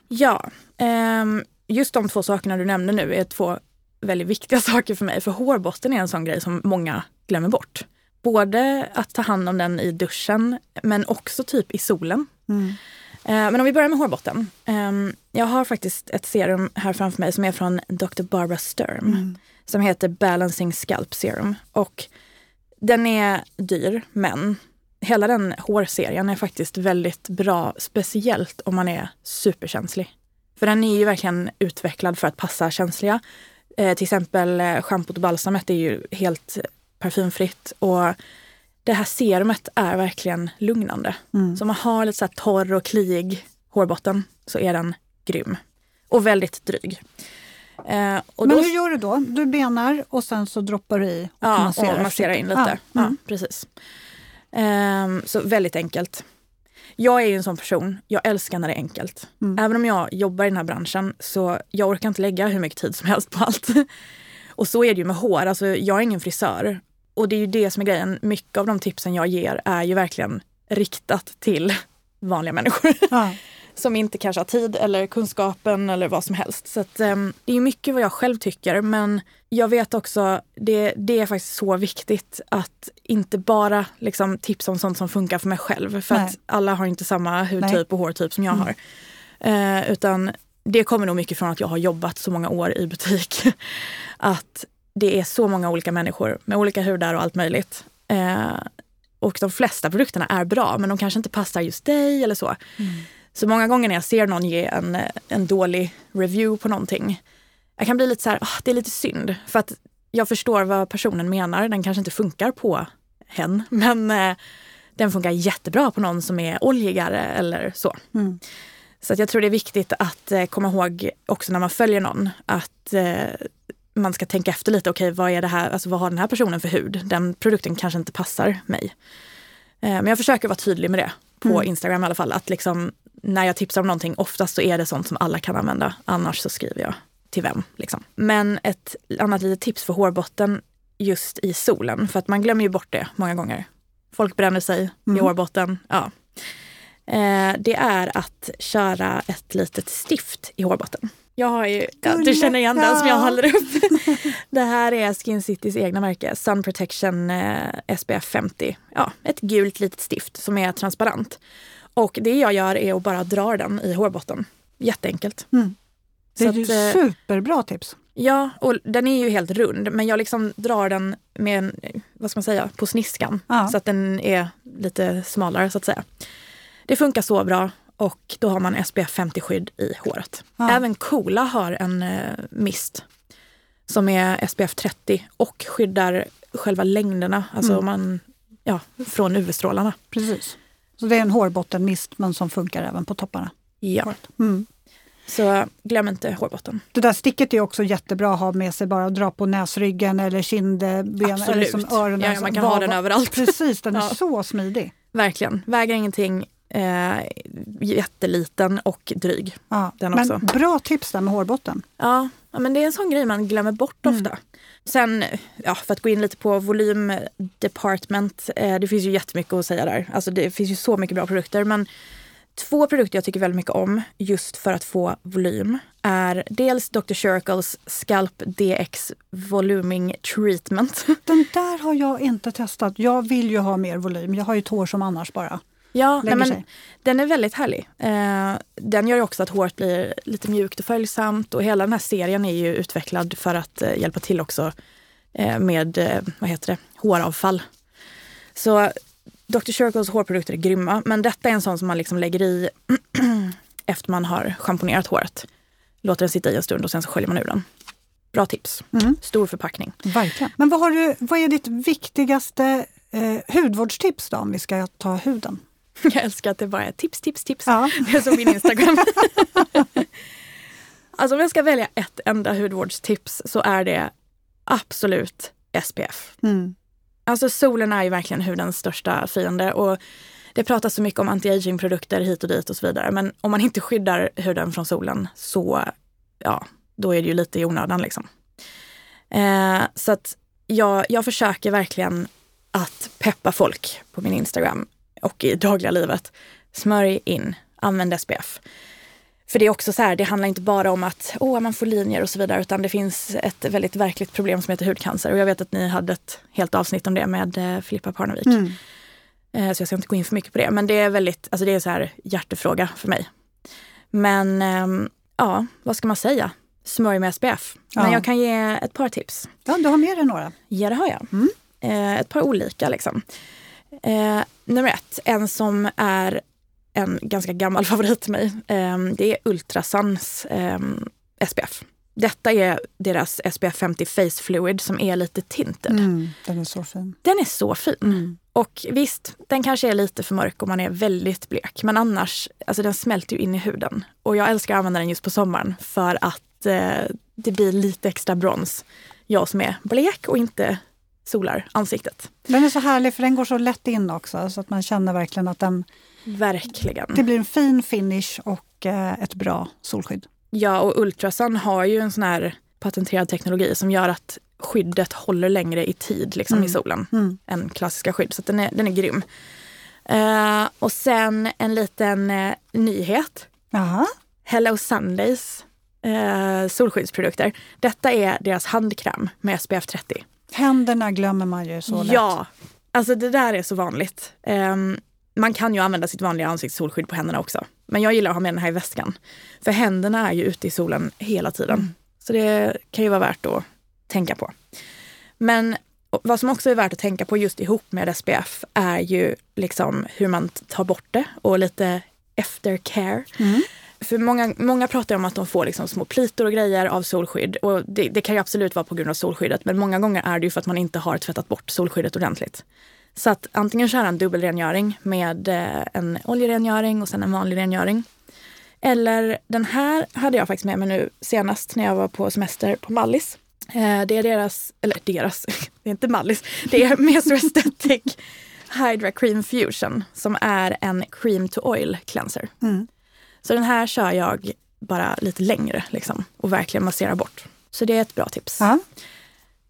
Speaker 2: Ja, ehm, just de två sakerna du nämnde nu är två väldigt viktiga saker för mig. För hårbotten är en sån grej som många glömmer bort både att ta hand om den i duschen men också typ i solen. Mm. Eh, men om vi börjar med hårbotten. Ehm, jag har faktiskt ett serum här framför mig som är från Dr. Barbara Sturm. Mm. Som heter Balancing Scalp Serum. Och den är dyr men hela den hårserien är faktiskt väldigt bra, speciellt om man är superkänslig. För den är ju verkligen utvecklad för att passa känsliga. Eh, till exempel eh, schampot och balsamet är ju helt parfymfritt och det här serumet är verkligen lugnande.
Speaker 1: Mm.
Speaker 2: Så om man har lite så torr och kliig hårbotten så är den grym. Och väldigt dryg. Eh, och
Speaker 1: Men
Speaker 2: då,
Speaker 1: hur gör du då? Du benar och sen så droppar du i och
Speaker 2: ja,
Speaker 1: masserar.
Speaker 2: och massera in lite.
Speaker 1: Ja,
Speaker 2: Ja,
Speaker 1: mm.
Speaker 2: precis. Ehm, så väldigt enkelt. Jag är ju en sån person, jag älskar när det är enkelt.
Speaker 1: Mm.
Speaker 2: Även om jag jobbar i den här branschen så jag orkar inte lägga hur mycket tid som helst på allt. och så är det ju med hår, alltså jag är ingen frisör. Och det är ju det som är grejen, mycket av de tipsen jag ger är ju verkligen riktat till vanliga människor.
Speaker 1: Ja.
Speaker 2: som inte kanske har tid eller kunskapen eller vad som helst. Så att, ehm, det är mycket vad jag själv tycker men jag vet också, det, det är faktiskt så viktigt att inte bara liksom, tipsa om sånt som funkar för mig själv. För
Speaker 1: Nej.
Speaker 2: att alla har inte samma hudtyp
Speaker 1: Nej.
Speaker 2: och hårtyp som jag
Speaker 1: Mm.
Speaker 2: har. Eh, utan det kommer nog mycket från att jag har jobbat så många år i butik. att det är så många olika människor med olika hudar och allt möjligt. Eh, och de flesta produkterna är bra men de kanske inte passar just dig eller så. Så många gånger när jag ser någon ge en, en dålig review på någonting, jag kan bli lite så här, "Ah, det är lite synd. För att jag förstår vad personen menar. Den kanske inte funkar på hen, men eh, den funkar jättebra på någon som är oljigare eller så.
Speaker 1: Mm.
Speaker 2: Så att jag tror det är viktigt att eh, komma ihåg också när man följer någon att eh, man ska tänka efter lite. Okej, vad är det här? Alltså, vad har den här personen för hud? Den produkten kanske inte passar mig. Eh, men jag försöker vara tydlig med det på
Speaker 1: Mm.
Speaker 2: Instagram i alla fall. Att liksom, när jag tipsar om någonting, oftast så är det sånt som alla kan använda. Annars så skriver jag till vem. Liksom. Men ett annat litet tips för hårbotten just i solen, för att man glömmer ju bort det många gånger. Folk bränner sig i
Speaker 1: Mm.
Speaker 2: hårbotten. Ja. Eh, det är att köra ett litet stift i hårbotten. Jag har ju, ja, du känner igen den som jag
Speaker 1: ja.
Speaker 2: håller upp. det här är Skin Citys egna märke, Sun Protection eh, SPF 50. Ja, ett gult litet stift som är transparent. Och det jag gör är att bara dra den i hårbotten. Jätteenkelt.
Speaker 1: Mm. Det är
Speaker 2: att, eh,
Speaker 1: superbra tips.
Speaker 2: Ja, och den är ju helt rund men jag liksom drar den med en, vad ska man säga, på sniskan.
Speaker 1: Ja.
Speaker 2: Så att den är lite smalare så att säga. Det funkar så bra och då har man SPF 50-skydd i håret.
Speaker 1: Ja.
Speaker 2: Även Coola har en eh, mist som är SPF 30 och skyddar själva längderna, alltså
Speaker 1: Mm.
Speaker 2: man, ja, från UV-strålarna.
Speaker 1: Precis. Så det är en hårbottenmist men som funkar även på topparna.
Speaker 2: Ja,
Speaker 1: Mm.
Speaker 2: så glöm inte hårbotten.
Speaker 1: Det där sticket är också jättebra att ha med sig bara att dra på näsryggen eller kindben eller
Speaker 2: Absolut.
Speaker 1: som öronen.
Speaker 2: Ja, man kan ha den överallt.
Speaker 1: Precis, den är
Speaker 2: Ja.
Speaker 1: så smidig.
Speaker 2: Verkligen. Väger ingenting, eh, jätteliten och dryg.
Speaker 1: Ja.
Speaker 2: Den
Speaker 1: Men
Speaker 2: också.
Speaker 1: bra tips där med hårbotten.
Speaker 2: Ja, ja, men det är en sån grej man glömmer bort
Speaker 1: Mm.
Speaker 2: ofta. Sen, ja, för att gå in lite på volym department. Eh, det finns ju jättemycket att säga där. Alltså det finns ju så mycket bra produkter. Men två produkter jag tycker väldigt mycket om just för att få volym är dels Dr. Circles Scalp DX Voluming Treatment.
Speaker 1: Den där har jag inte testat. Jag vill ju ha mer volym. Jag har ju ett hår som annars bara
Speaker 2: Ja, nej, men
Speaker 1: sig.
Speaker 2: den är väldigt härlig. Eh, den gör ju också att håret blir lite mjukt och följsamt och hela den här serien är ju utvecklad för att eh, hjälpa till också eh, med eh, vad heter det, håravfall. Så Dr. Circles hårprodukter är grymma, men detta är en sån som man liksom lägger i efter man har schamponerat håret. Låter den sitta i en stund och sen så sköljer man ur den. Bra tips.
Speaker 1: Mm.
Speaker 2: Stor förpackning.
Speaker 1: Verkligen. Men vad, har du, vad är ditt viktigaste eh, hudvårdstips då om vi ska ta huden?
Speaker 2: Jag älskar att det bara är tips, tips, tips.
Speaker 1: Ja.
Speaker 2: Jag såg min Instagram. alltså om jag ska välja ett enda hudvårdstips så är det absolut SPF.
Speaker 1: Mm.
Speaker 2: Alltså solen är ju verkligen hudens största fiende och det pratas så mycket om anti-aging-produkter hit och dit och så vidare. Men om man inte skyddar huden från solen så, ja, då är det ju lite i onödan liksom. Eh, så att jag, jag försöker verkligen att peppa folk på min Instagram och i dagliga livet. Smörj in, använd SPF. För det är också så här, det handlar inte bara om att åh, man får linjer och så vidare, utan det finns ett väldigt verkligt problem som heter hudcancer. Och jag vet att ni hade ett helt avsnitt om det med eh, Filippa Parnevik.
Speaker 1: Mm.
Speaker 2: Eh, så jag ska inte gå in för mycket på det. Men det är väldigt, alltså det är så här hjärtefråga för mig. Men ehm, ja, vad ska man säga? Smörj med SPF. Men
Speaker 1: Ja.
Speaker 2: jag kan ge ett par tips.
Speaker 1: Ja, du har med dig några.
Speaker 2: Ja, det har jag.
Speaker 1: Mm.
Speaker 2: Eh, ett par olika liksom. Eh, nummer ett, en som är en ganska gammal favorit till mig. Eh, det är Ultrasuns eh, SPF. Detta är deras SPF 50 Face Fluid som är lite tinted.
Speaker 1: Mm, den är så fin.
Speaker 2: Den är så fin.
Speaker 1: Mm.
Speaker 2: Och visst, den kanske är lite för mörk om man är väldigt blek. Men annars, alltså den smälter ju in i huden. Och jag älskar att använda den just på sommaren för att eh, det blir lite extra brons. Jag som är blek och inte solar ansiktet.
Speaker 1: Den är så härlig för den går så lätt in också så att man känner verkligen att den,
Speaker 2: Verkligen.
Speaker 1: det blir en fin finish och eh, ett bra solskydd.
Speaker 2: Ja, och Ultrasun har ju en sån här patenterad teknologi som gör att skyddet håller längre i tid liksom, i solen
Speaker 1: Mm.
Speaker 2: än klassiska skydd. Så den, är, den är grym. Eh, och sen en liten eh, nyhet.
Speaker 1: Jaha.
Speaker 2: Hello Sundays eh, solskyddsprodukter. Detta är deras handkräm med SPF 30.
Speaker 1: Händerna glömmer man ju så lätt.
Speaker 2: Ja, alltså det där är så vanligt. Ehm, man kan ju använda sitt vanliga ansiktssolskydd på händerna också. Men jag gillar att ha med den här i väskan. För händerna är ju ute i solen hela tiden. Så det kan ju vara värt att tänka på. Men vad som också är värt att tänka på just ihop med SPF är ju liksom hur man tar bort det och lite eftercare.
Speaker 1: Mm.
Speaker 2: För många, många pratar om att de får liksom små plitor och grejer av solskydd. Och det, det kan ju absolut vara på grund av solskyddet. Men många gånger är det ju för att man inte har tvättat bort solskyddet ordentligt. Så att antingen köra en dubbelrengöring med eh, en oljerengöring och sen en vanlig rengöring. Eller den här hade jag faktiskt med mig nu senast när jag var på semester på Mallis. Eh, det är deras, eller deras, det är inte Mallis, det är Meso Aesthetic Hydra Cream Fusion som är en cream to oil cleanser.
Speaker 1: Mm.
Speaker 2: Så den här kör jag bara lite längre liksom, och verkligen masserar bort. Så det är ett bra tips.
Speaker 1: Ja.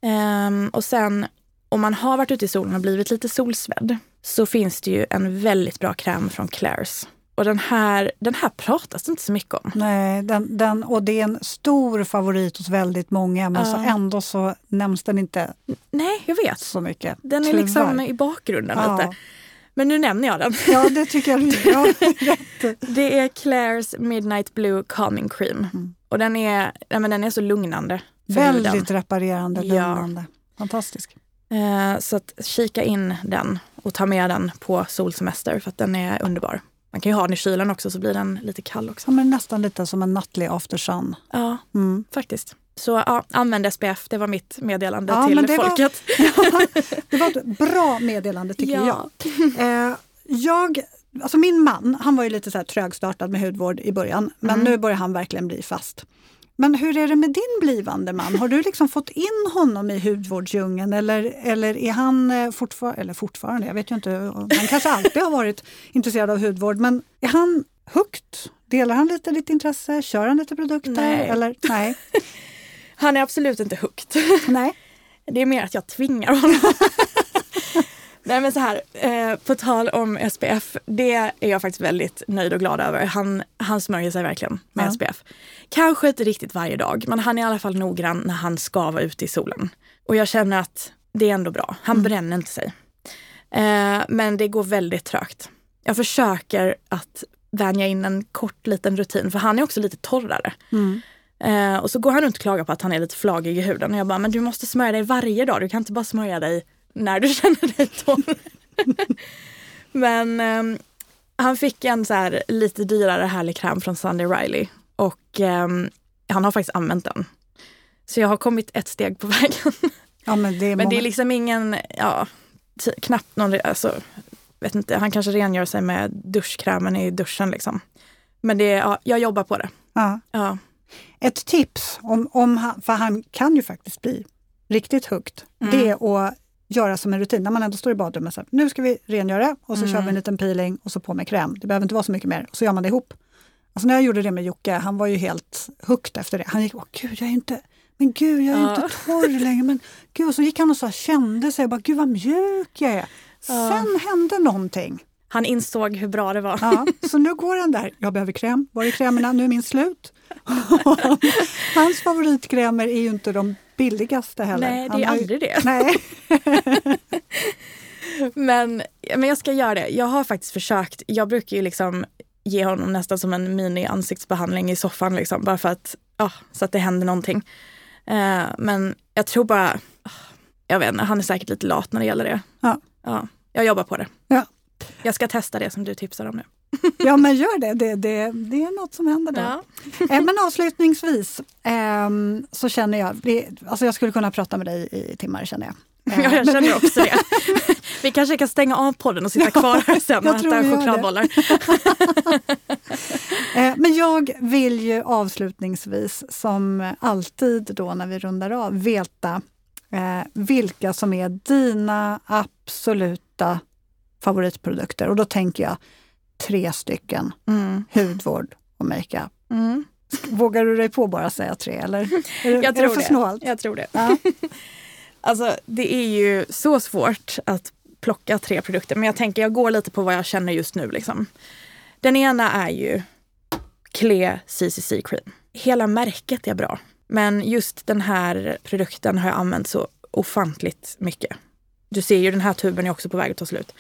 Speaker 2: Ehm, och sen om man har varit ute i solen och blivit lite solsvedd så finns det ju en väldigt bra kräm från Claire's. Och den här, den här pratas det inte så mycket om.
Speaker 1: Nej, den, den, och det är en stor favorit hos väldigt många men
Speaker 2: Ja.
Speaker 1: så ändå så nämns den inte
Speaker 2: Nej, jag vet.
Speaker 1: så mycket.
Speaker 2: Den är
Speaker 1: Tyvärr.
Speaker 2: liksom i bakgrunden
Speaker 1: Ja.
Speaker 2: lite. Men nu nämner jag den.
Speaker 1: Ja, det tycker jag du gör.
Speaker 2: Det är Claire's Midnight Blue Calming Cream. Och den är, ja, men den är så lugnande. för huden.
Speaker 1: Väldigt reparerande,
Speaker 2: Ja.
Speaker 1: lugnande. Fantastisk.
Speaker 2: Eh, så att kika in den och ta med den på solsemester för att den är underbar. Man kan ju ha den i kylen också så blir den lite kall också.
Speaker 1: Ja, men nästan lite som en nattlig aftersun.
Speaker 2: Ja,
Speaker 1: Mm.
Speaker 2: faktiskt. Så ja, använd SPF, det var mitt meddelande
Speaker 1: Ja,
Speaker 2: till
Speaker 1: det var-
Speaker 2: folket.
Speaker 1: Det var ett bra meddelande tycker
Speaker 2: Ja.
Speaker 1: jag. Eh, jag. Alltså min man, han var ju lite så här trögstartad med hudvård i början, men
Speaker 2: Mm.
Speaker 1: nu börjar han verkligen bli fast. Men hur är det med din blivande man? Har du liksom fått in honom i hudvårdsdjungeln eller, eller är han eh, fortfarande, eller fortfarande, jag vet ju inte, han kanske alltid har varit intresserad av hudvård, men är han hooked? Delar han lite ditt intresse? Kör han lite produkter?
Speaker 2: Nej.
Speaker 1: Eller, nej.
Speaker 2: Han är absolut inte hooked.
Speaker 1: nej.
Speaker 2: Det är mer att jag tvingar honom. Nej men så här, eh, på tal om SPF, det är jag faktiskt väldigt nöjd och glad över. Han, han smörjer sig verkligen med
Speaker 1: Ja.
Speaker 2: SPF. Kanske inte riktigt varje dag, men han är i alla fall noggrann när han ska vara ute i solen. Och jag känner att det är ändå bra. Han bränner inte sig. Eh, men det går väldigt trögt. Jag försöker att vänja in en kort liten rutin, för han är också lite torrare.
Speaker 1: Mm.
Speaker 2: Eh, och så går han runt och klagar på att han är lite flagig i huden. Och jag bara, men du måste smörja dig varje dag. Du kan inte bara smörja dig när du känner dig torr. men ehm, han fick en så här lite dyrare härlig kräm från Sunday Riley. Och ehm, han har faktiskt använt den. Så jag har kommit ett steg på vägen.
Speaker 1: Ja, men det är
Speaker 2: Men det är liksom ingen, ja, knappt någon, alltså, vet inte, han kanske rengör sig med duschkrämen i duschen liksom. Men det, ja, jag jobbar på det.
Speaker 1: ja.
Speaker 2: Ja.
Speaker 1: Ett tips, om, om han, för han kan ju faktiskt bli riktigt högt,
Speaker 2: Mm.
Speaker 1: det är att göra som en rutin när man ändå står i badrummet. Så här, nu ska vi rengöra och så
Speaker 2: Mm.
Speaker 1: kör vi en liten peeling och så på med kräm. Det behöver inte vara så mycket mer. Och så gör man det ihop. Alltså när jag gjorde det med Jocke, han var ju helt hooked efter det. Han gick, åh gud, jag är inte, men gud, jag är
Speaker 2: Ja.
Speaker 1: inte torr längre. Men gud, och så gick han och så kände sig, bara, gud vad mjuk jag är.
Speaker 2: Ja.
Speaker 1: Sen hände någonting.
Speaker 2: Han insåg hur bra det var.
Speaker 1: Ja, så nu går han där. Jag behöver kräm. Var är krämerna? Nu är min slut. Hans favoritkrämer är ju inte de billigaste heller.
Speaker 2: Nej, det är
Speaker 1: ju-
Speaker 2: aldrig det.
Speaker 1: Nej.
Speaker 2: Men, men jag ska göra det. Jag har faktiskt försökt. Jag brukar ju liksom ge honom nästan som en mini-ansiktsbehandling i soffan, liksom, bara för att, ja, så att det händer någonting. Eh, men jag tror bara, ah, jag vet inte, han är säkert lite lat när det gäller det.
Speaker 1: Ja.
Speaker 2: Ja. Jag jobbar på det.
Speaker 1: Ja.
Speaker 2: Jag ska testa det som du tipsar om nu.
Speaker 1: Ja, men gör det. Det, det, det är något som händer där.
Speaker 2: Ja.
Speaker 1: Eh, Men avslutningsvis ehm, så känner jag, det, alltså jag skulle kunna prata med dig i timmar känner jag. Eh,
Speaker 2: Ja, jag känner också det. Vi kanske kan stänga av podden och sitta kvar här sen
Speaker 1: jag
Speaker 2: och äta chokladbollar.
Speaker 1: Eh, Men jag vill ju avslutningsvis, som alltid då när vi rundar av, veta vilka som är dina absoluta favoritprodukter. Och då tänker jag tre stycken,
Speaker 2: Mm.
Speaker 1: hudvård och makeup.
Speaker 2: Mm.
Speaker 1: Vågar du dig på bara säga tre eller? Är det,
Speaker 2: Jag
Speaker 1: är
Speaker 2: tror
Speaker 1: det för snålt?
Speaker 2: Jag tror det.
Speaker 1: Ja.
Speaker 2: Alltså, det är ju så svårt att plocka tre produkter, men jag tänker jag går lite på vad jag känner just nu. Liksom. Den ena är ju Clé CCC Cream. Hela märket är bra, men just den här produkten har jag använt så ofantligt mycket. Du ser ju den här tuben är också på väg att ta slut.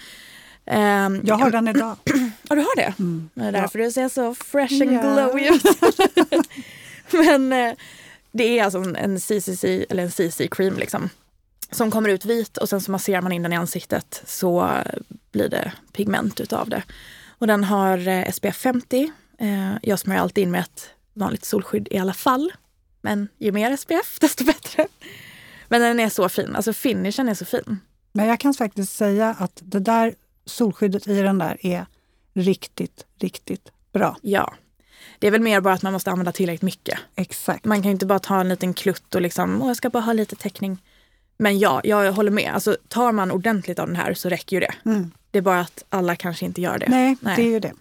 Speaker 2: Ehm,
Speaker 1: Jag har den idag.
Speaker 2: Ja, du har det?
Speaker 1: Mm.
Speaker 2: Det är därför du ser så fresh and
Speaker 1: Ja.
Speaker 2: glowy ut. Men eh, det är alltså en- CCC, eller en CC cream liksom. Som kommer ut vit och sen så masserar man in den i ansiktet så blir det pigment utav det. Och den har eh, SPF 50. Eh, jag smörjer alltid in med ett vanligt solskydd i alla fall. Men ju mer SPF desto bättre. Men den är så fin, alltså finishen är så fin.
Speaker 1: Men jag kan faktiskt säga att det där solskyddet i den där är riktigt, riktigt bra.
Speaker 2: Ja. Det är väl mer bara att man måste använda tillräckligt mycket.
Speaker 1: Exakt.
Speaker 2: Man kan ju inte bara ta en liten klutt och liksom, åh jag ska bara ha lite täckning. Men ja, jag håller med. Alltså, tar man ordentligt av den här så räcker ju det.
Speaker 1: Mm.
Speaker 2: Det är bara att alla kanske inte gör det.
Speaker 1: Nej,
Speaker 2: Nej.
Speaker 1: det är ju det.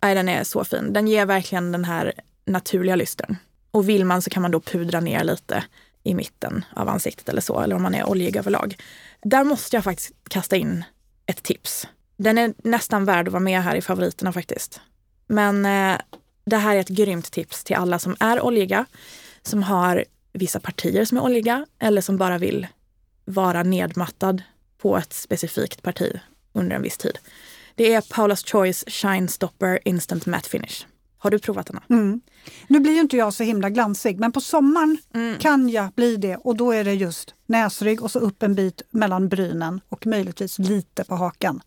Speaker 2: Nej, den är så fin. Den ger verkligen den här naturliga lystern. Och vill man så kan man då pudra ner lite i mitten av ansiktet eller så, eller om man är oljig överlag. Där måste jag faktiskt kasta in ett tips. Den är nästan värd att vara med här i favoriterna faktiskt. Men eh, det här är ett grymt tips till alla som är oljiga, som har vissa partier som är oljiga eller som bara vill vara nedmattad på ett specifikt parti under en viss tid. Det är Paula's Choice Shine Stopper Instant Matte Finish. Har du provat den?
Speaker 1: Mm. Nu blir ju inte jag så himla glansig, men på sommaren
Speaker 2: Mm.
Speaker 1: kan jag bli det och då är det just näsrygg och så upp en bit mellan brynen och möjligtvis lite på hakan.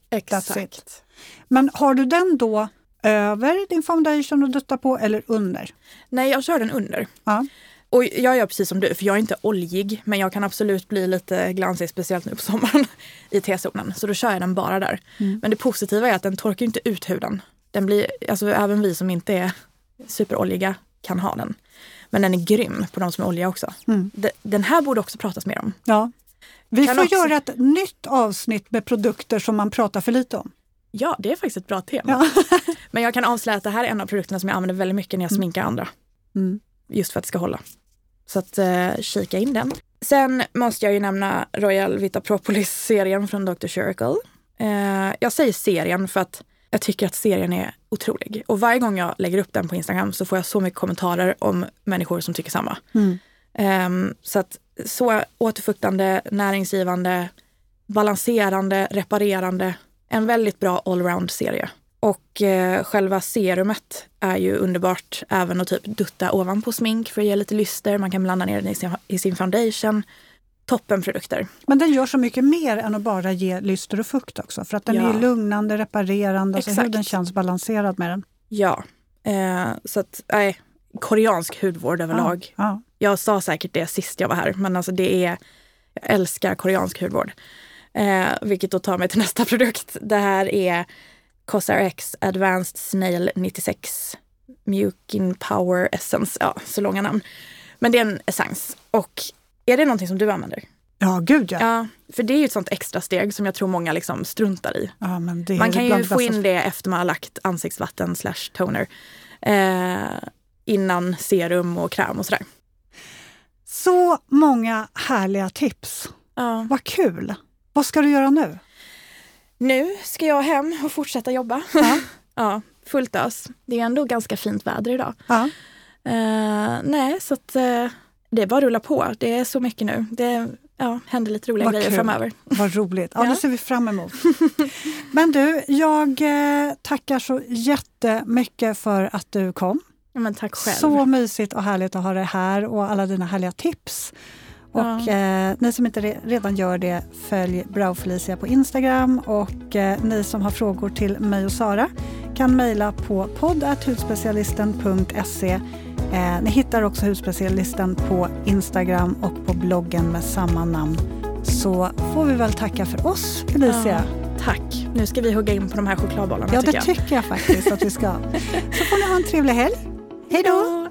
Speaker 1: It. Men har du den då över din foundation och dutta på eller under?
Speaker 2: Nej, jag kör den under.
Speaker 1: Ja.
Speaker 2: Och jag gör precis som du, för jag är inte oljig, men jag kan absolut bli lite glansig, speciellt nu på sommaren i T-zonen. Så då kör jag den bara där.
Speaker 1: Mm.
Speaker 2: Men det positiva är att den torkar inte ut huden. Den blir, alltså även vi som inte är superoljiga kan ha den. Men den är grym på de som är oljiga också.
Speaker 1: Mm.
Speaker 2: De- Den här borde också pratas mer om.
Speaker 1: Ja. Vi
Speaker 2: Kan
Speaker 1: får
Speaker 2: också-
Speaker 1: göra ett nytt avsnitt med produkter som man pratar för lite om.
Speaker 2: Ja, det är faktiskt ett bra tema.
Speaker 1: Ja.
Speaker 2: Men jag kan avslöja att det här är en av produkterna som jag använder väldigt mycket när jag sminkar andra.
Speaker 1: Mm.
Speaker 2: Just för att det ska hålla. Så att eh, kika in den. Sen måste jag ju nämna Royal Vita Propolis-serien från Dr. Shiracle. Eh, jag säger serien för att jag tycker att serien är otrolig. Och varje gång jag lägger upp den på Instagram så får jag så mycket kommentarer om människor som tycker samma.
Speaker 1: Mm.
Speaker 2: Ehm, så att så återfuktande, näringsgivande, balanserande, reparerande. En väldigt bra allround-serie. Och eh, själva serumet är ju underbart även att typ dutta ovanpå smink för att ge lite lyster. Man kan blanda ner den i sin, i sin foundation. Toppenprodukter.
Speaker 1: Men den gör så mycket mer än att bara ge lyster och fukt också. För att den
Speaker 2: Ja.
Speaker 1: är lugnande, reparerande, så
Speaker 2: Exakt.
Speaker 1: huden känns balanserad med den.
Speaker 2: Ja, eh, så att nej, koreansk hudvård överlag.
Speaker 1: Ja.
Speaker 2: Jag sa säkert det sist jag var här, men alltså det är, jag älskar koreansk hudvård. Eh, vilket då tar mig till nästa produkt. Det här är CosRX Advanced Snail 96 Mjukin Power Essence. Ja, så långa namn. Men det är en essens. Och är det någonting som du använder?
Speaker 1: ja, gud ja.
Speaker 2: Ja, för det är ju ett sånt extra steg som jag tror många liksom struntar i.
Speaker 1: ja men det är
Speaker 2: Man kan ju få in det efter man har lagt ansiktsvatten slash toner. Eh, innan serum och kräm och sådär.
Speaker 1: Så många härliga tips.
Speaker 2: Ja.
Speaker 1: Vad kul! Vad ska du göra nu?
Speaker 2: Nu ska jag hem och fortsätta jobba.
Speaker 1: Ja.
Speaker 2: ja, fullt ös. Det är ändå ganska fint väder idag.
Speaker 1: Ja.
Speaker 2: Eh, nej, så att eh, det bara att rulla på. Det är så mycket nu. Det ja, händer lite roliga
Speaker 1: Vad
Speaker 2: grejer
Speaker 1: kul.
Speaker 2: framöver.
Speaker 1: Vad roligt. Ja,
Speaker 2: Ja.
Speaker 1: Det ser vi fram emot. Men du, jag eh, tackar så jättemycket för att du kom.
Speaker 2: Ja, tack själv.
Speaker 1: Så mysigt och härligt att ha dig här och alla dina härliga tips. Och eh, ni som inte re redan gör det, följ Brow Felicia på Instagram och eh, ni som har frågor till mig och Sara kan mejla på podd.hudspecialisten.se. Eh, ni hittar också Hudspecialisten på Instagram och på bloggen med samma namn. Så får vi väl tacka för oss, Felicia.
Speaker 2: Ja, tack. Nu ska vi hugga in på de här chokladbollarna.
Speaker 1: Ja,
Speaker 2: tycker
Speaker 1: det
Speaker 2: jag.
Speaker 1: tycker jag faktiskt att vi ska. Så får ni ha en trevlig helg. Hej då!